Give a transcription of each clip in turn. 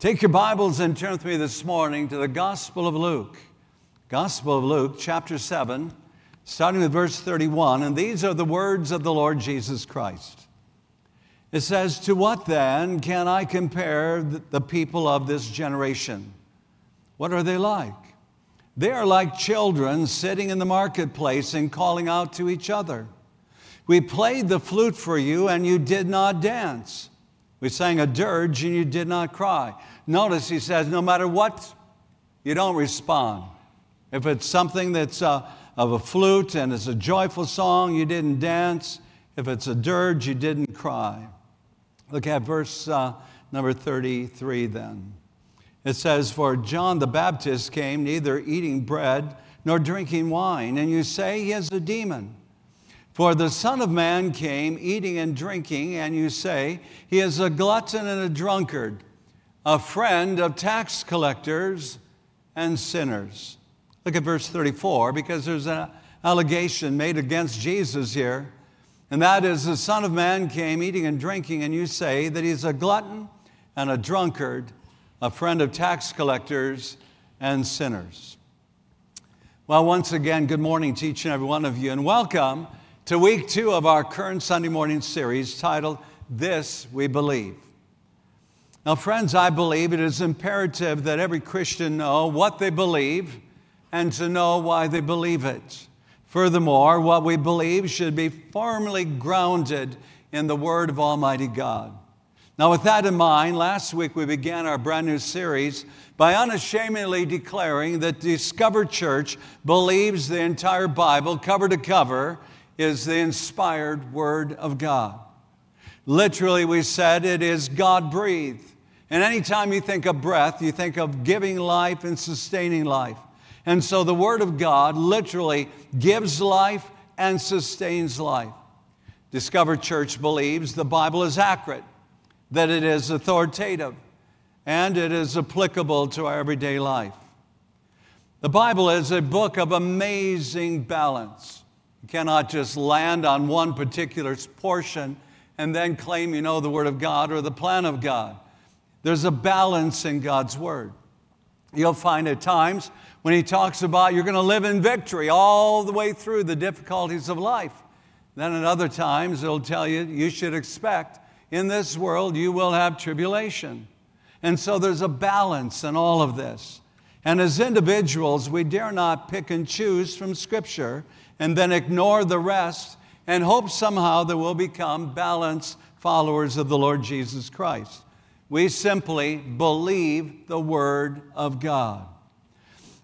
Take your Bibles and turn with me this morning to the Gospel of Luke. Gospel of Luke, chapter 7, starting with verse 31. And these are the words of the Lord Jesus Christ. It says, To what then can I compare the people of this generation? What are they like? They are like children sitting in the marketplace and calling out to each other. We played the flute for you, and you did not dance. We sang a dirge, and you did not cry. Notice he says, no matter what, you don't respond. If it's something that's uh, of a flute and it's a joyful song, you didn't dance. If it's a dirge, you didn't cry. Look at verse uh, number 33 then. It says, For John the Baptist came neither eating bread nor drinking wine, and you say he is a demon. For the Son of Man came eating and drinking, and you say he is a glutton and a drunkard, a friend of tax collectors and sinners. Look at verse 34, because there's an allegation made against Jesus here. And that is, the Son of Man came eating and drinking, and you say that he's a glutton and a drunkard, a friend of tax collectors and sinners. Well, once again, good morning to each and every one of you, and welcome to week two of our current Sunday morning series titled This We Believe. Now, friends, I believe it is imperative that every Christian know what they believe and to know why they believe it. Furthermore, what we believe should be firmly grounded in the Word of Almighty God. Now, with that in mind, last week we began our brand new series by unashamedly declaring that Discover Church believes the entire Bible, cover to cover, is the inspired Word of God. Literally, we said it is God breathed. And anytime you think of breath, you think of giving life and sustaining life. And so the Word of God literally gives life and sustains life. Discover Church believes the Bible is accurate, that it is authoritative, and it is applicable to our everyday life. The Bible is a book of amazing balance. You cannot just land on one particular portion and then claim you know the Word of God or the plan of God. There's a balance in God's Word. You'll find at times when he talks about you're going to live in victory all the way through the difficulties of life. Then at other times, he'll tell you you should expect in this world you will have tribulation. And so there's a balance in all of this. And as individuals, we dare not pick and choose from Scripture and then ignore the rest and hope somehow that we'll become balanced followers of the Lord Jesus Christ. We simply believe the Word of God.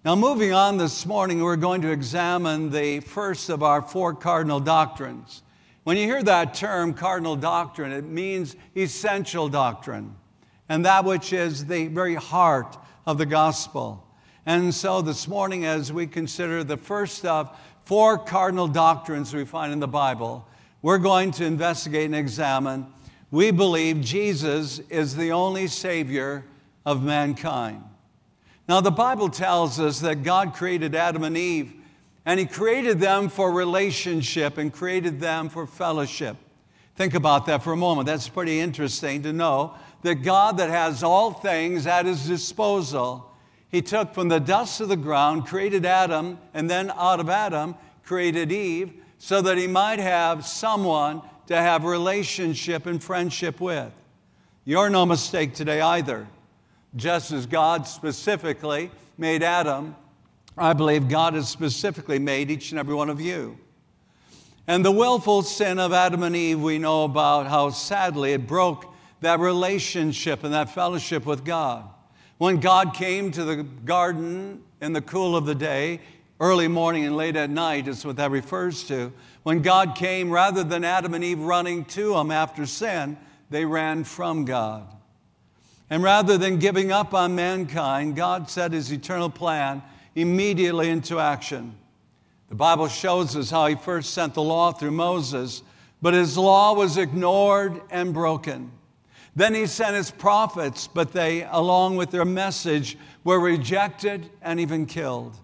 Now, moving on this morning, we're going to examine the first of our four cardinal doctrines. When you hear that term, cardinal doctrine, it means essential doctrine, and that which is the very heart of the gospel. And so this morning, as we consider the first of four cardinal doctrines we find in the Bible, we're going to investigate and examine. We believe Jesus is the only Savior of mankind. Now, the Bible tells us that God created Adam and Eve, and He created them for relationship and created them for fellowship. Think about that for a moment. That's pretty interesting to know that God, that has all things at His disposal, He took from the dust of the ground, created Adam, and then out of Adam, created Eve, so that He might have someone to have relationship and friendship with. You're no mistake today either. Just as God specifically made Adam, I believe God has specifically made each and every one of you. And the willful sin of Adam and Eve, we know about how sadly it broke that relationship and that fellowship with God. When God came to the garden in the cool of the day, early morning and late at night is what that refers to. When God came, rather than Adam and Eve running to Him after sin, they ran from God. And rather than giving up on mankind, God set his eternal plan immediately into action. The Bible shows us how he first sent the law through Moses, but his law was ignored and broken. Then he sent his prophets, but they, along with their message, were rejected and even killed.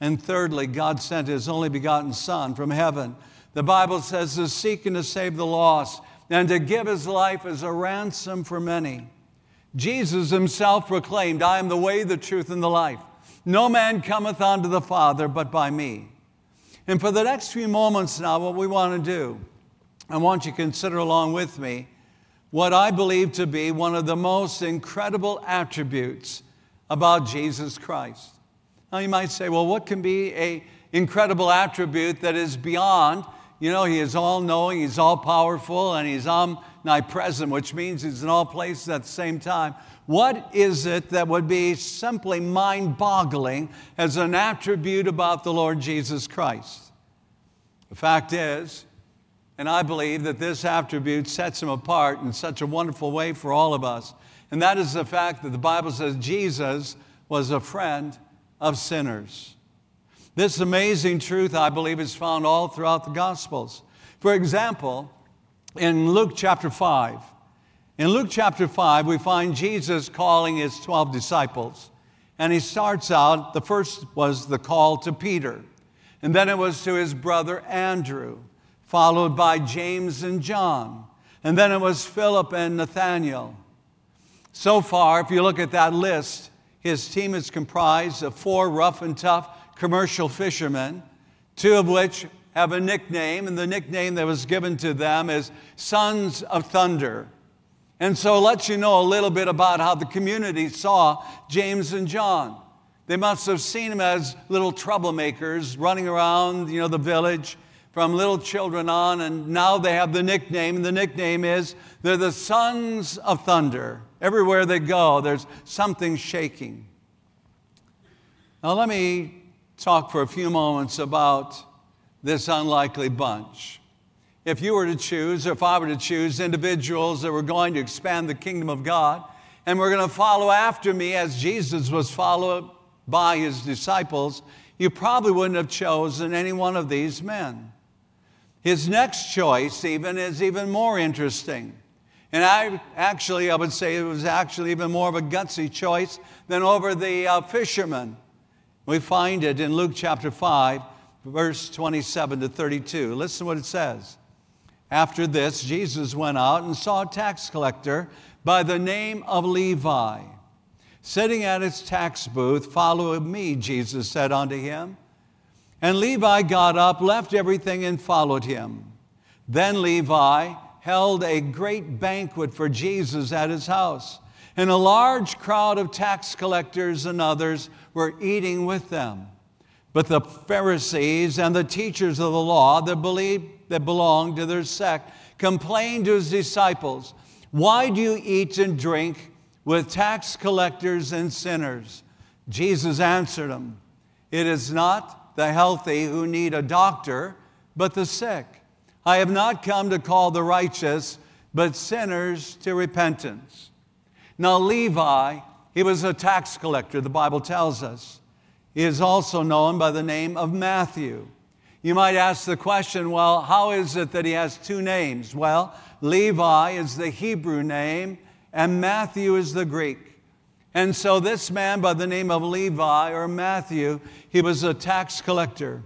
And thirdly, God sent his only begotten Son from heaven. The Bible says to seeking to save the lost and to give his life as a ransom for many. Jesus himself proclaimed, I am the way, the truth, and the life. No man cometh unto the Father but by me. And for the next few moments now, what we want to do, I want you to consider along with me what I believe to be one of the most incredible attributes about Jesus Christ. Now you might say, well, what can be a incredible attribute that is beyond, you know, he is all knowing, he's all powerful, and he's omnipresent, which means he's in all places at the same time. What is it that would be simply mind boggling as an attribute about the Lord Jesus Christ? The fact is, and I believe that this attribute sets him apart in such a wonderful way for all of us, and that is the fact that the Bible says Jesus was a friend of sinners. This amazing truth, I believe, is found all throughout the Gospels. For example, in Luke chapter 5, in Luke chapter 5, we find Jesus calling his 12 disciples. And he starts out, the first was the call to Peter, and then it was to his brother Andrew, followed by James and John, and then it was Philip and Nathaniel. So far, if you look at that list, his team is comprised of four rough and tough commercial fishermen, two of which have a nickname, and the nickname that was given to them is Sons of Thunder. And so lets you know a little bit about how the community saw James and John. They must have seen them as little troublemakers running around, you know, the village from little children on, and now they have the nickname, and the nickname is they're the sons of thunder. Everywhere they go, there's something shaking. Now, let me talk for a few moments about this unlikely bunch. If you were to choose, or if I were to choose individuals that were going to expand the kingdom of God and were going to follow after me as Jesus was followed by his disciples, you probably wouldn't have chosen any one of these men. His next choice, even, is even more interesting. And I actually, I would say it was actually even more of a gutsy choice than over the uh, fishermen. We find it in Luke chapter 5, verse 27 to 32. Listen to what it says. After this, Jesus went out and saw a tax collector by the name of Levi. Sitting at his tax booth, follow me, Jesus said unto him. And Levi got up, left everything, and followed him. Then Levi held a great banquet for Jesus at his house and a large crowd of tax collectors and others were eating with them. But the Pharisees and the teachers of the law that, believed, that belonged to their sect complained to his disciples, Why do you eat and drink with tax collectors and sinners? Jesus answered them, It is not the healthy who need a doctor, but the sick. I have not come to call the righteous, but sinners to repentance. Now, Levi, he was a tax collector, the Bible tells us. He is also known by the name of Matthew. You might ask the question well, how is it that he has two names? Well, Levi is the Hebrew name, and Matthew is the Greek. And so, this man by the name of Levi or Matthew, he was a tax collector.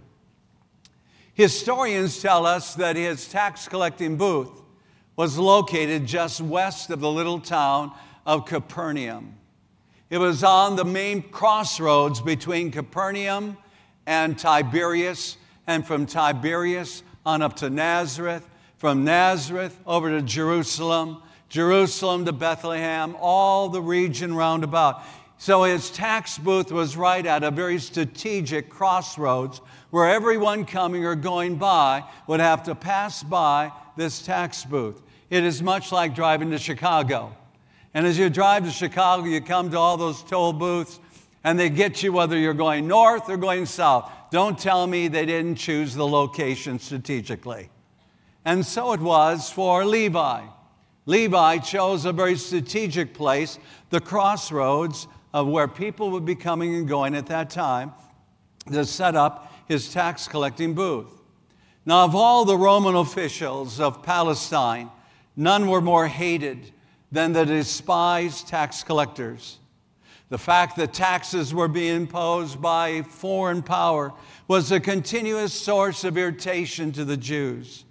Historians tell us that his tax collecting booth was located just west of the little town of Capernaum. It was on the main crossroads between Capernaum and Tiberias, and from Tiberias on up to Nazareth, from Nazareth over to Jerusalem, Jerusalem to Bethlehem, all the region round about. So his tax booth was right at a very strategic crossroads where everyone coming or going by would have to pass by this tax booth. It is much like driving to Chicago. And as you drive to Chicago, you come to all those toll booths, and they get you whether you're going north or going south. Don't tell me they didn't choose the location strategically. And so it was for Levi. Levi chose a very strategic place, the crossroads of where people would be coming and going at that time, to set up his tax collecting booth. Now, of all the Roman officials of Palestine, none were more hated than the despised tax collectors. The fact that taxes were being imposed by foreign power was a continuous source of irritation to the Jews.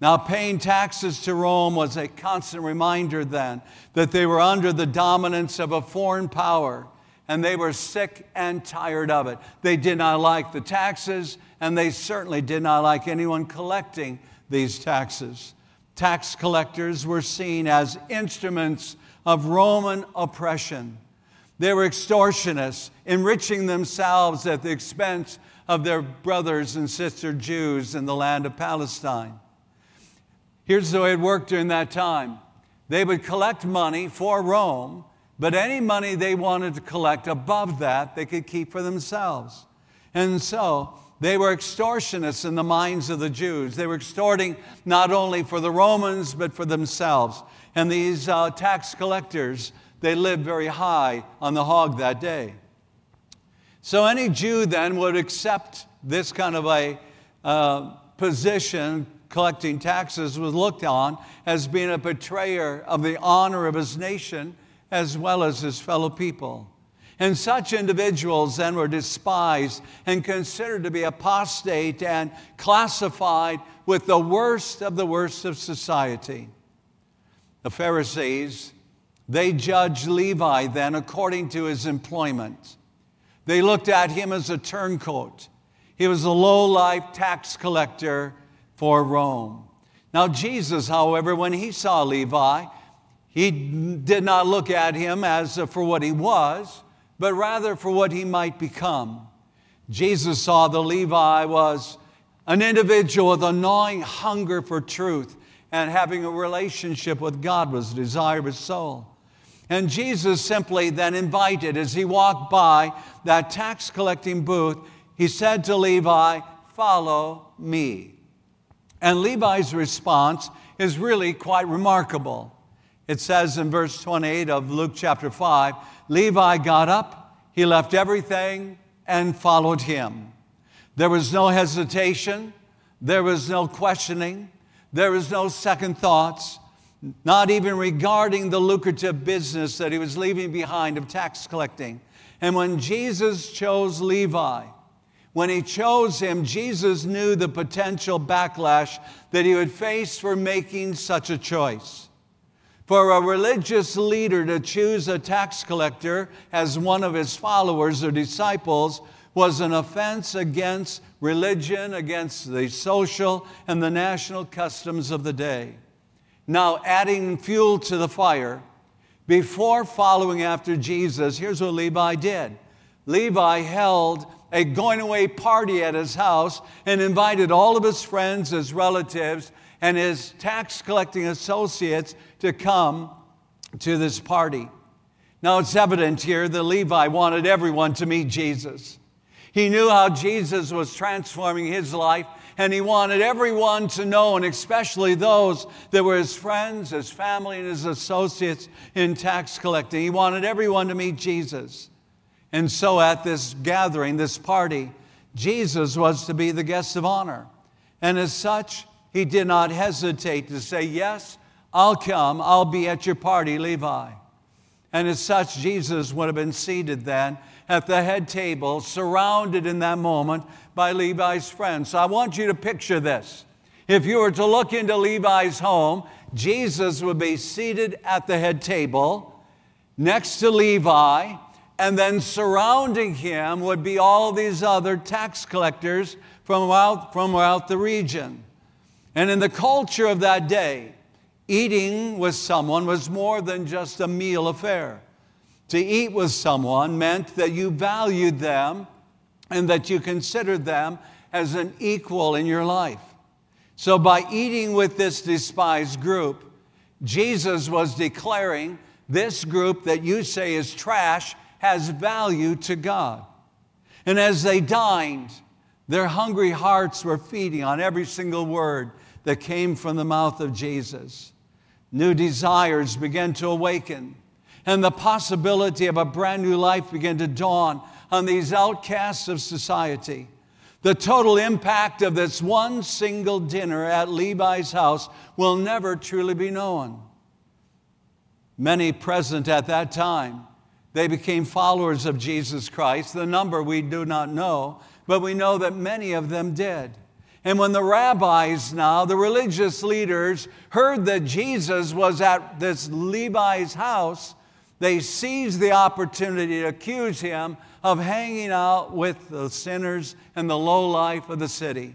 Now, paying taxes to Rome was a constant reminder then that they were under the dominance of a foreign power and they were sick and tired of it. They did not like the taxes, and they certainly did not like anyone collecting these taxes. Tax collectors were seen as instruments of Roman oppression. They were extortionists, enriching themselves at the expense of their brothers and sister Jews in the land of Palestine. Here's the way it worked during that time they would collect money for Rome, but any money they wanted to collect above that, they could keep for themselves. And so they were extortionists in the minds of the Jews. They were extorting not only for the Romans, but for themselves. And these uh, tax collectors, they lived very high on the hog that day. So any Jew then would accept this kind of a uh, position, collecting taxes, was looked on as being a betrayer of the honor of his nation as well as his fellow people. And such individuals then were despised and considered to be apostate and classified with the worst of the worst of society. The Pharisees, they judged Levi then according to his employment. They looked at him as a turncoat. He was a low life tax collector for Rome. Now, Jesus, however, when he saw Levi, he did not look at him as for what he was, but rather for what he might become. Jesus saw the Levi was an individual with a gnawing hunger for truth and having a relationship with God was the desire of his soul. And Jesus simply then invited, as he walked by that tax collecting booth, he said to Levi, Follow me. And Levi's response is really quite remarkable. It says in verse 28 of Luke chapter 5 Levi got up, he left everything, and followed him. There was no hesitation, there was no questioning, there was no second thoughts, not even regarding the lucrative business that he was leaving behind of tax collecting. And when Jesus chose Levi, when he chose him, Jesus knew the potential backlash that he would face for making such a choice. For a religious leader to choose a tax collector as one of his followers or disciples was an offense against religion, against the social and the national customs of the day. Now, adding fuel to the fire, before following after Jesus, here's what Levi did Levi held a going away party at his house and invited all of his friends, his relatives, and his tax collecting associates to come to this party. Now it's evident here that Levi wanted everyone to meet Jesus. He knew how Jesus was transforming his life, and he wanted everyone to know, and especially those that were his friends, his family, and his associates in tax collecting. He wanted everyone to meet Jesus. And so at this gathering, this party, Jesus was to be the guest of honor. And as such, he did not hesitate to say, Yes, I'll come. I'll be at your party, Levi. And as such, Jesus would have been seated then at the head table, surrounded in that moment by Levi's friends. So I want you to picture this. If you were to look into Levi's home, Jesus would be seated at the head table next to Levi, and then surrounding him would be all these other tax collectors from out, from out the region. And in the culture of that day, eating with someone was more than just a meal affair. To eat with someone meant that you valued them and that you considered them as an equal in your life. So, by eating with this despised group, Jesus was declaring this group that you say is trash has value to God. And as they dined, their hungry hearts were feeding on every single word that came from the mouth of Jesus. New desires began to awaken, and the possibility of a brand new life began to dawn on these outcasts of society. The total impact of this one single dinner at Levi's house will never truly be known. Many present at that time, they became followers of Jesus Christ. The number we do not know, but we know that many of them did. And when the rabbis now, the religious leaders, heard that Jesus was at this Levi's house, they seized the opportunity to accuse him of hanging out with the sinners and the low life of the city.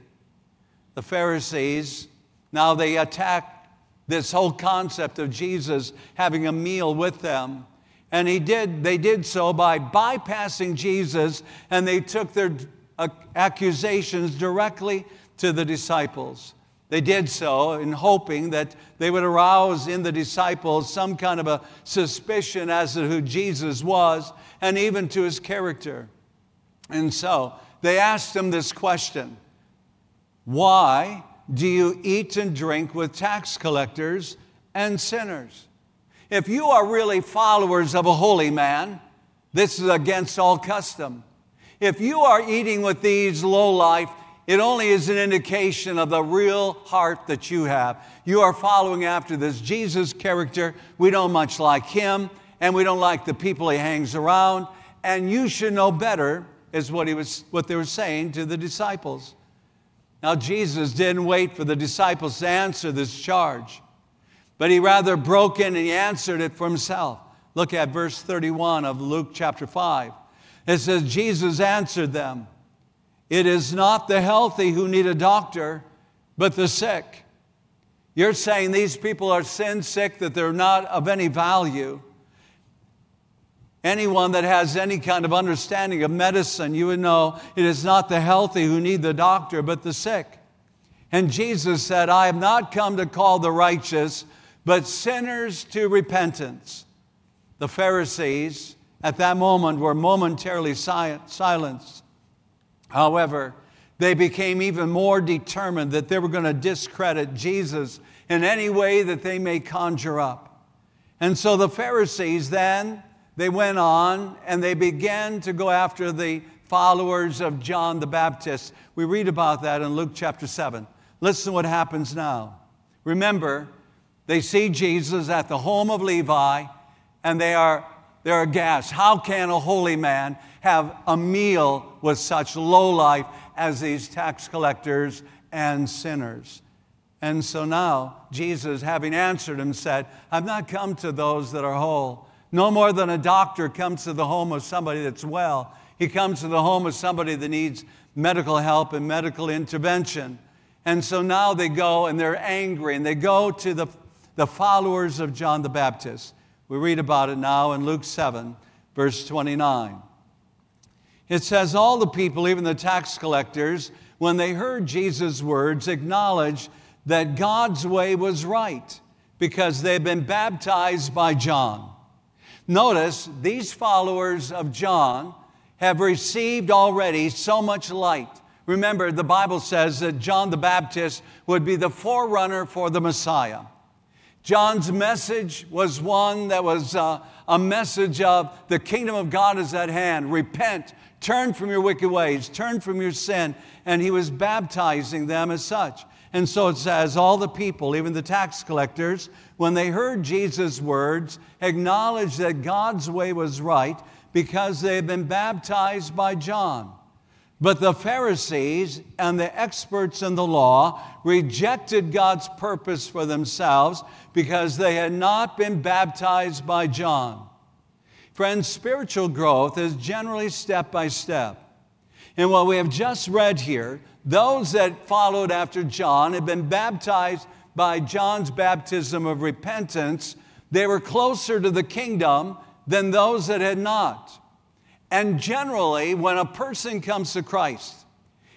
The Pharisees, now they attack this whole concept of Jesus having a meal with them. And he did, they did so by bypassing Jesus and they took their uh, accusations directly to the disciples. They did so in hoping that they would arouse in the disciples some kind of a suspicion as to who Jesus was and even to his character. And so they asked him this question Why do you eat and drink with tax collectors and sinners? If you are really followers of a holy man, this is against all custom. If you are eating with these low life, it only is an indication of the real heart that you have. You are following after this Jesus character. We don't much like him, and we don't like the people he hangs around. And you should know better, is what, he was, what they were saying to the disciples. Now, Jesus didn't wait for the disciples to answer this charge, but he rather broke in and he answered it for himself. Look at verse 31 of Luke chapter 5. It says, Jesus answered them. It is not the healthy who need a doctor, but the sick. You're saying these people are sin sick, that they're not of any value. Anyone that has any kind of understanding of medicine, you would know it is not the healthy who need the doctor, but the sick. And Jesus said, I have not come to call the righteous, but sinners to repentance. The Pharisees at that moment were momentarily silenced. However, they became even more determined that they were going to discredit Jesus in any way that they may conjure up. And so the Pharisees then, they went on and they began to go after the followers of John the Baptist. We read about that in Luke chapter 7. Listen to what happens now. Remember, they see Jesus at the home of Levi and they are they're aghast. How can a holy man have a meal with such low life as these tax collectors and sinners? And so now, Jesus, having answered him, said, I've not come to those that are whole. No more than a doctor comes to the home of somebody that's well. He comes to the home of somebody that needs medical help and medical intervention. And so now they go and they're angry and they go to the, the followers of John the Baptist. We read about it now in Luke 7, verse 29. It says, All the people, even the tax collectors, when they heard Jesus' words, acknowledged that God's way was right because they had been baptized by John. Notice these followers of John have received already so much light. Remember, the Bible says that John the Baptist would be the forerunner for the Messiah. John's message was one that was uh, a message of the kingdom of God is at hand. Repent, turn from your wicked ways, turn from your sin. And he was baptizing them as such. And so it says, all the people, even the tax collectors, when they heard Jesus' words, acknowledged that God's way was right because they had been baptized by John. But the Pharisees and the experts in the law rejected God's purpose for themselves because they had not been baptized by John. Friends, spiritual growth is generally step by step. And what we have just read here, those that followed after John had been baptized by John's baptism of repentance. They were closer to the kingdom than those that had not. And generally, when a person comes to Christ,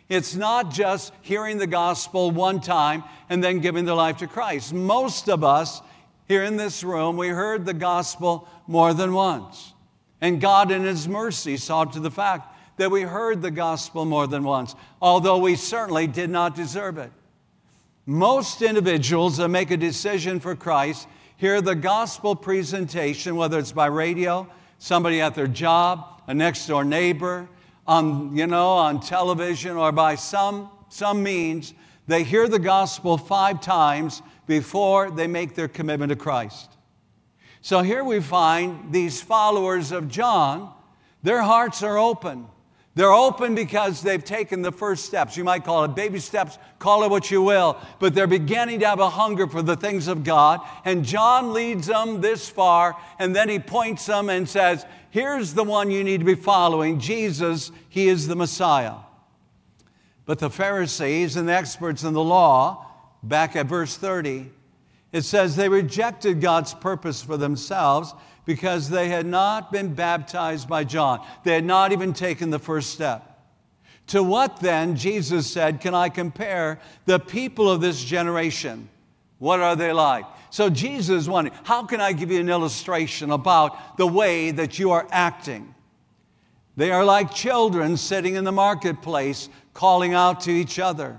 it's not just hearing the gospel one time and then giving their life to Christ. Most of us here in this room, we heard the gospel more than once. And God, in His mercy, saw to the fact that we heard the gospel more than once, although we certainly did not deserve it. Most individuals that make a decision for Christ hear the gospel presentation, whether it's by radio, somebody at their job, a next door neighbor, on, you know, on television or by some, some means, they hear the gospel five times before they make their commitment to Christ. So here we find these followers of John, their hearts are open. They're open because they've taken the first steps. You might call it baby steps, call it what you will, but they're beginning to have a hunger for the things of God. And John leads them this far, and then he points them and says, Here's the one you need to be following Jesus, he is the Messiah. But the Pharisees and the experts in the law, back at verse 30, it says they rejected God's purpose for themselves because they had not been baptized by John. They had not even taken the first step. To what then, Jesus said, can I compare the people of this generation? What are they like? So Jesus wanted, how can I give you an illustration about the way that you are acting? They are like children sitting in the marketplace calling out to each other.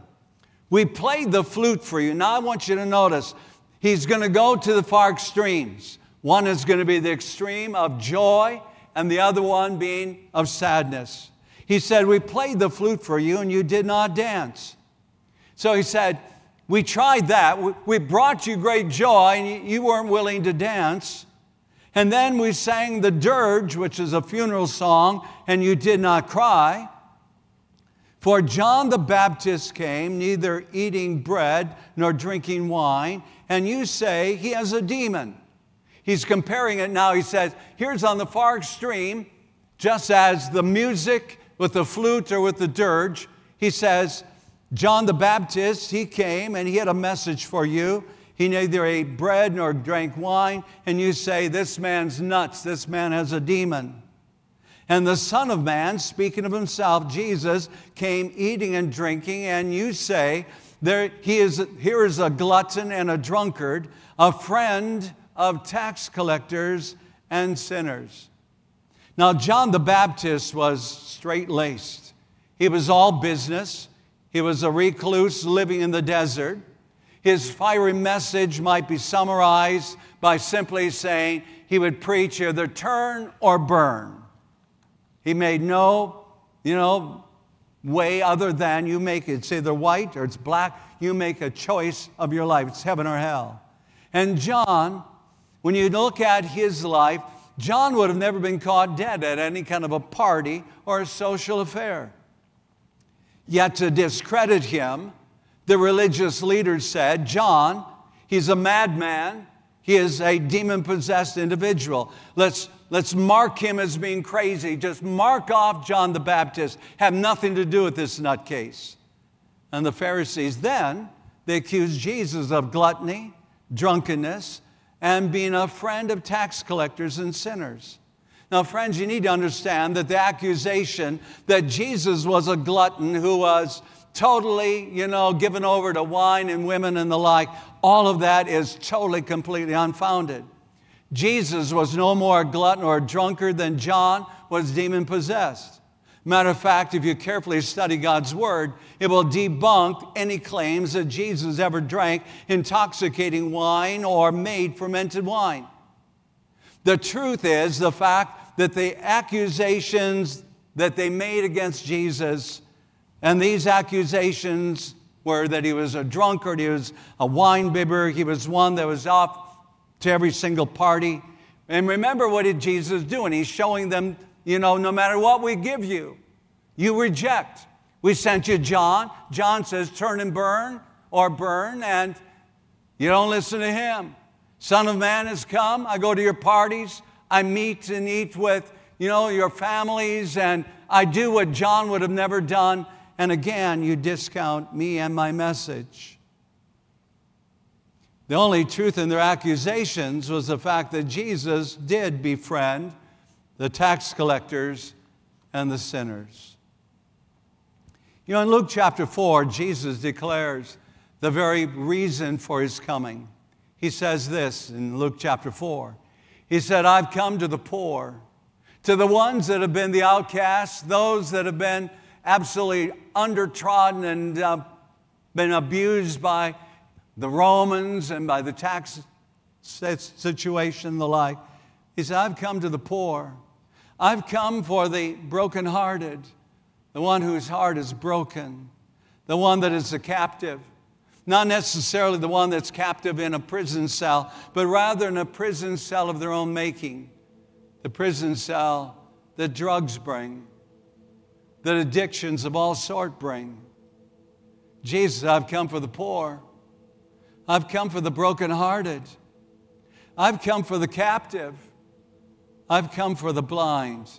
We played the flute for you. Now I want you to notice he's going to go to the far extremes. One is going to be the extreme of joy, and the other one being of sadness. He said, We played the flute for you, and you did not dance. So he said, We tried that. We brought you great joy, and you weren't willing to dance. And then we sang the dirge, which is a funeral song, and you did not cry. For John the Baptist came, neither eating bread nor drinking wine, and you say he has a demon. He's comparing it now. He says, here's on the far extreme, just as the music with the flute or with the dirge, he says, John the Baptist, he came and he had a message for you. He neither ate bread nor drank wine, and you say, This man's nuts, this man has a demon. And the Son of Man, speaking of himself, Jesus, came eating and drinking, and you say, there, he is, Here is a glutton and a drunkard, a friend of tax collectors and sinners. Now, John the Baptist was straight laced. He was all business. He was a recluse living in the desert. His fiery message might be summarized by simply saying he would preach either turn or burn. He made no, you know, way other than you make it. It's either white or it's black. You make a choice of your life. It's heaven or hell. And John when you look at his life, John would have never been caught dead at any kind of a party or a social affair. Yet to discredit him, the religious leaders said, John, he's a madman. He is a demon possessed individual. Let's, let's mark him as being crazy. Just mark off John the Baptist. Have nothing to do with this nutcase. And the Pharisees then, they accused Jesus of gluttony, drunkenness, and being a friend of tax collectors and sinners. Now, friends, you need to understand that the accusation that Jesus was a glutton who was totally, you know, given over to wine and women and the like, all of that is totally, completely unfounded. Jesus was no more a glutton or a drunkard than John was demon possessed. Matter of fact, if you carefully study God's Word, it will debunk any claims that Jesus ever drank intoxicating wine or made fermented wine. The truth is the fact that the accusations that they made against Jesus, and these accusations were that he was a drunkard, he was a wine bibber, he was one that was off to every single party. And remember what did Jesus do? And he's showing them you know, no matter what we give you, you reject. We sent you John. John says, turn and burn or burn, and you don't listen to him. Son of Man has come. I go to your parties. I meet and eat with, you know, your families, and I do what John would have never done. And again, you discount me and my message. The only truth in their accusations was the fact that Jesus did befriend the tax collectors, and the sinners. You know, in Luke chapter 4, Jesus declares the very reason for his coming. He says this in Luke chapter 4. He said, I've come to the poor, to the ones that have been the outcasts, those that have been absolutely undertrodden and uh, been abused by the Romans and by the tax situation the like. He said, I've come to the poor. I've come for the brokenhearted, the one whose heart is broken, the one that is a captive. Not necessarily the one that's captive in a prison cell, but rather in a prison cell of their own making. The prison cell that drugs bring, that addictions of all sort bring. Jesus, I've come for the poor. I've come for the brokenhearted. I've come for the captive. I've come for the blind.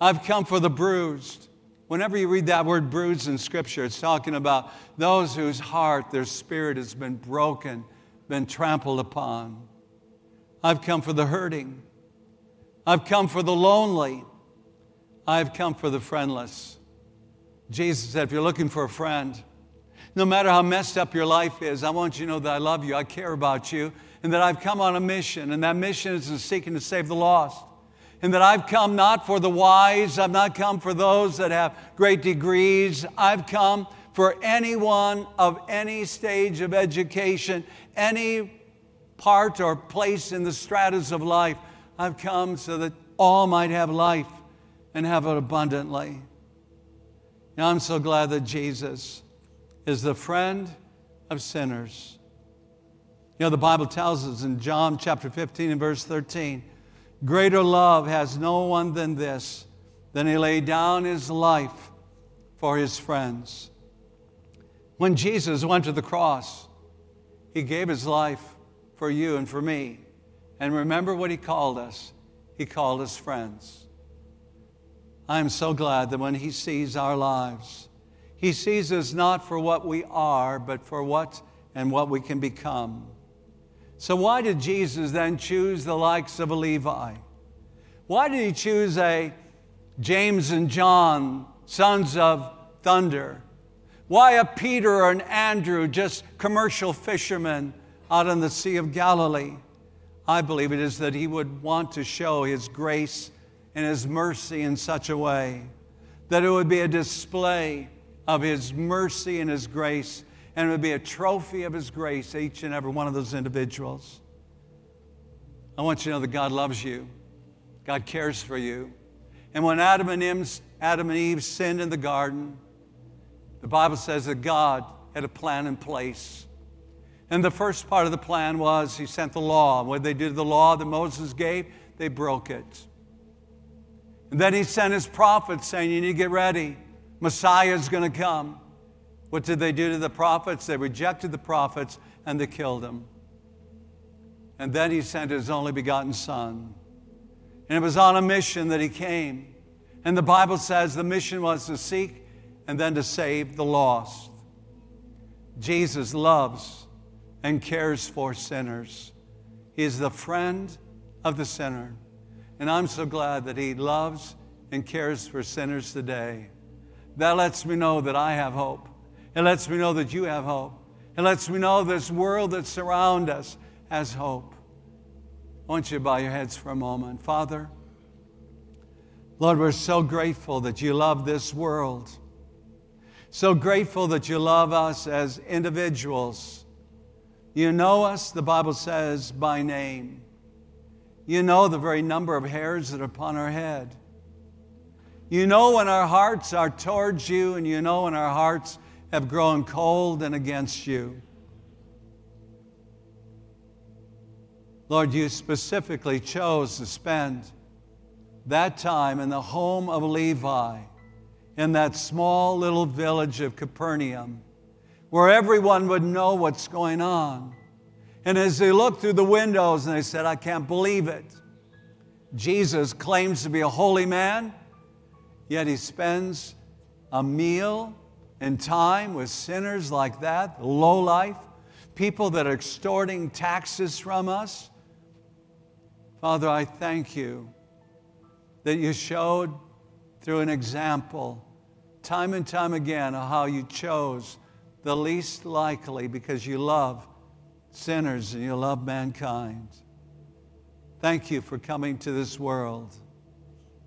I've come for the bruised. Whenever you read that word bruised in Scripture, it's talking about those whose heart, their spirit has been broken, been trampled upon. I've come for the hurting. I've come for the lonely. I've come for the friendless. Jesus said, if you're looking for a friend, no matter how messed up your life is, I want you to know that I love you, I care about you, and that I've come on a mission, and that mission is in seeking to save the lost. And that I've come not for the wise, I've not come for those that have great degrees, I've come for anyone of any stage of education, any part or place in the stratas of life. I've come so that all might have life and have it abundantly. Now, I'm so glad that Jesus is the friend of sinners. You know, the Bible tells us in John chapter 15 and verse 13 greater love has no one than this, than he laid down his life for his friends. When Jesus went to the cross, he gave his life for you and for me. And remember what he called us he called us friends. I am so glad that when he sees our lives, he sees us not for what we are, but for what and what we can become. So, why did Jesus then choose the likes of a Levi? Why did he choose a James and John, sons of thunder? Why a Peter or an Andrew, just commercial fishermen out on the Sea of Galilee? I believe it is that he would want to show his grace and his mercy in such a way that it would be a display of his mercy and his grace, and it would be a trophy of his grace, each and every one of those individuals. I want you to know that God loves you, God cares for you. And when Adam and, Eve, sinned in the garden, the Bible says that God had a plan in place and the first part of the plan was he sent the law. What they did the law that Moses gave, they broke it. And then he sent his prophets saying, You need to get ready. Messiah is going to come. What did they do to the prophets? They rejected the prophets and they killed them. And then he sent his only begotten Son. And it was on a mission that he came. And the Bible says the mission was to seek and then to save the lost. Jesus loves and cares for sinners. He is the friend of the sinner. And I'm so glad that He loves and cares for sinners today. That lets me know that I have hope. It lets me know that you have hope. It lets me know this world that surrounds us has hope. I want you to bow your heads for a moment. Father, Lord, we're so grateful that you love this world. So grateful that you love us as individuals you know us, the Bible says, by name. You know the very number of hairs that are upon our head. You know when our hearts are towards you, and you know when our hearts have grown cold and against you. Lord, you specifically chose to spend that time in the home of Levi, in that small little village of Capernaum where everyone would know what's going on. And as they looked through the windows and they said, I can't believe it. Jesus claims to be a holy man, yet he spends a meal and time with sinners like that, low life, people that are extorting taxes from us. Father, I thank you that you showed through an example, time and time again, how you chose the least likely because you love sinners and you love mankind. Thank you for coming to this world.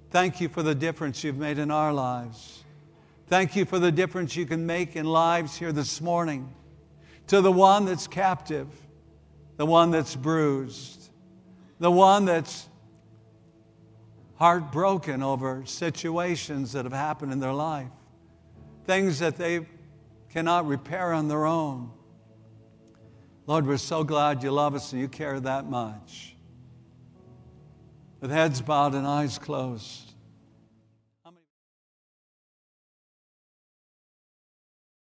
Thank you for the difference you've made in our lives. Thank you for the difference you can make in lives here this morning. To the one that's captive, the one that's bruised, the one that's heartbroken over situations that have happened in their life, things that they've cannot repair on their own. Lord, we're so glad you love us and you care that much. With heads bowed and eyes closed.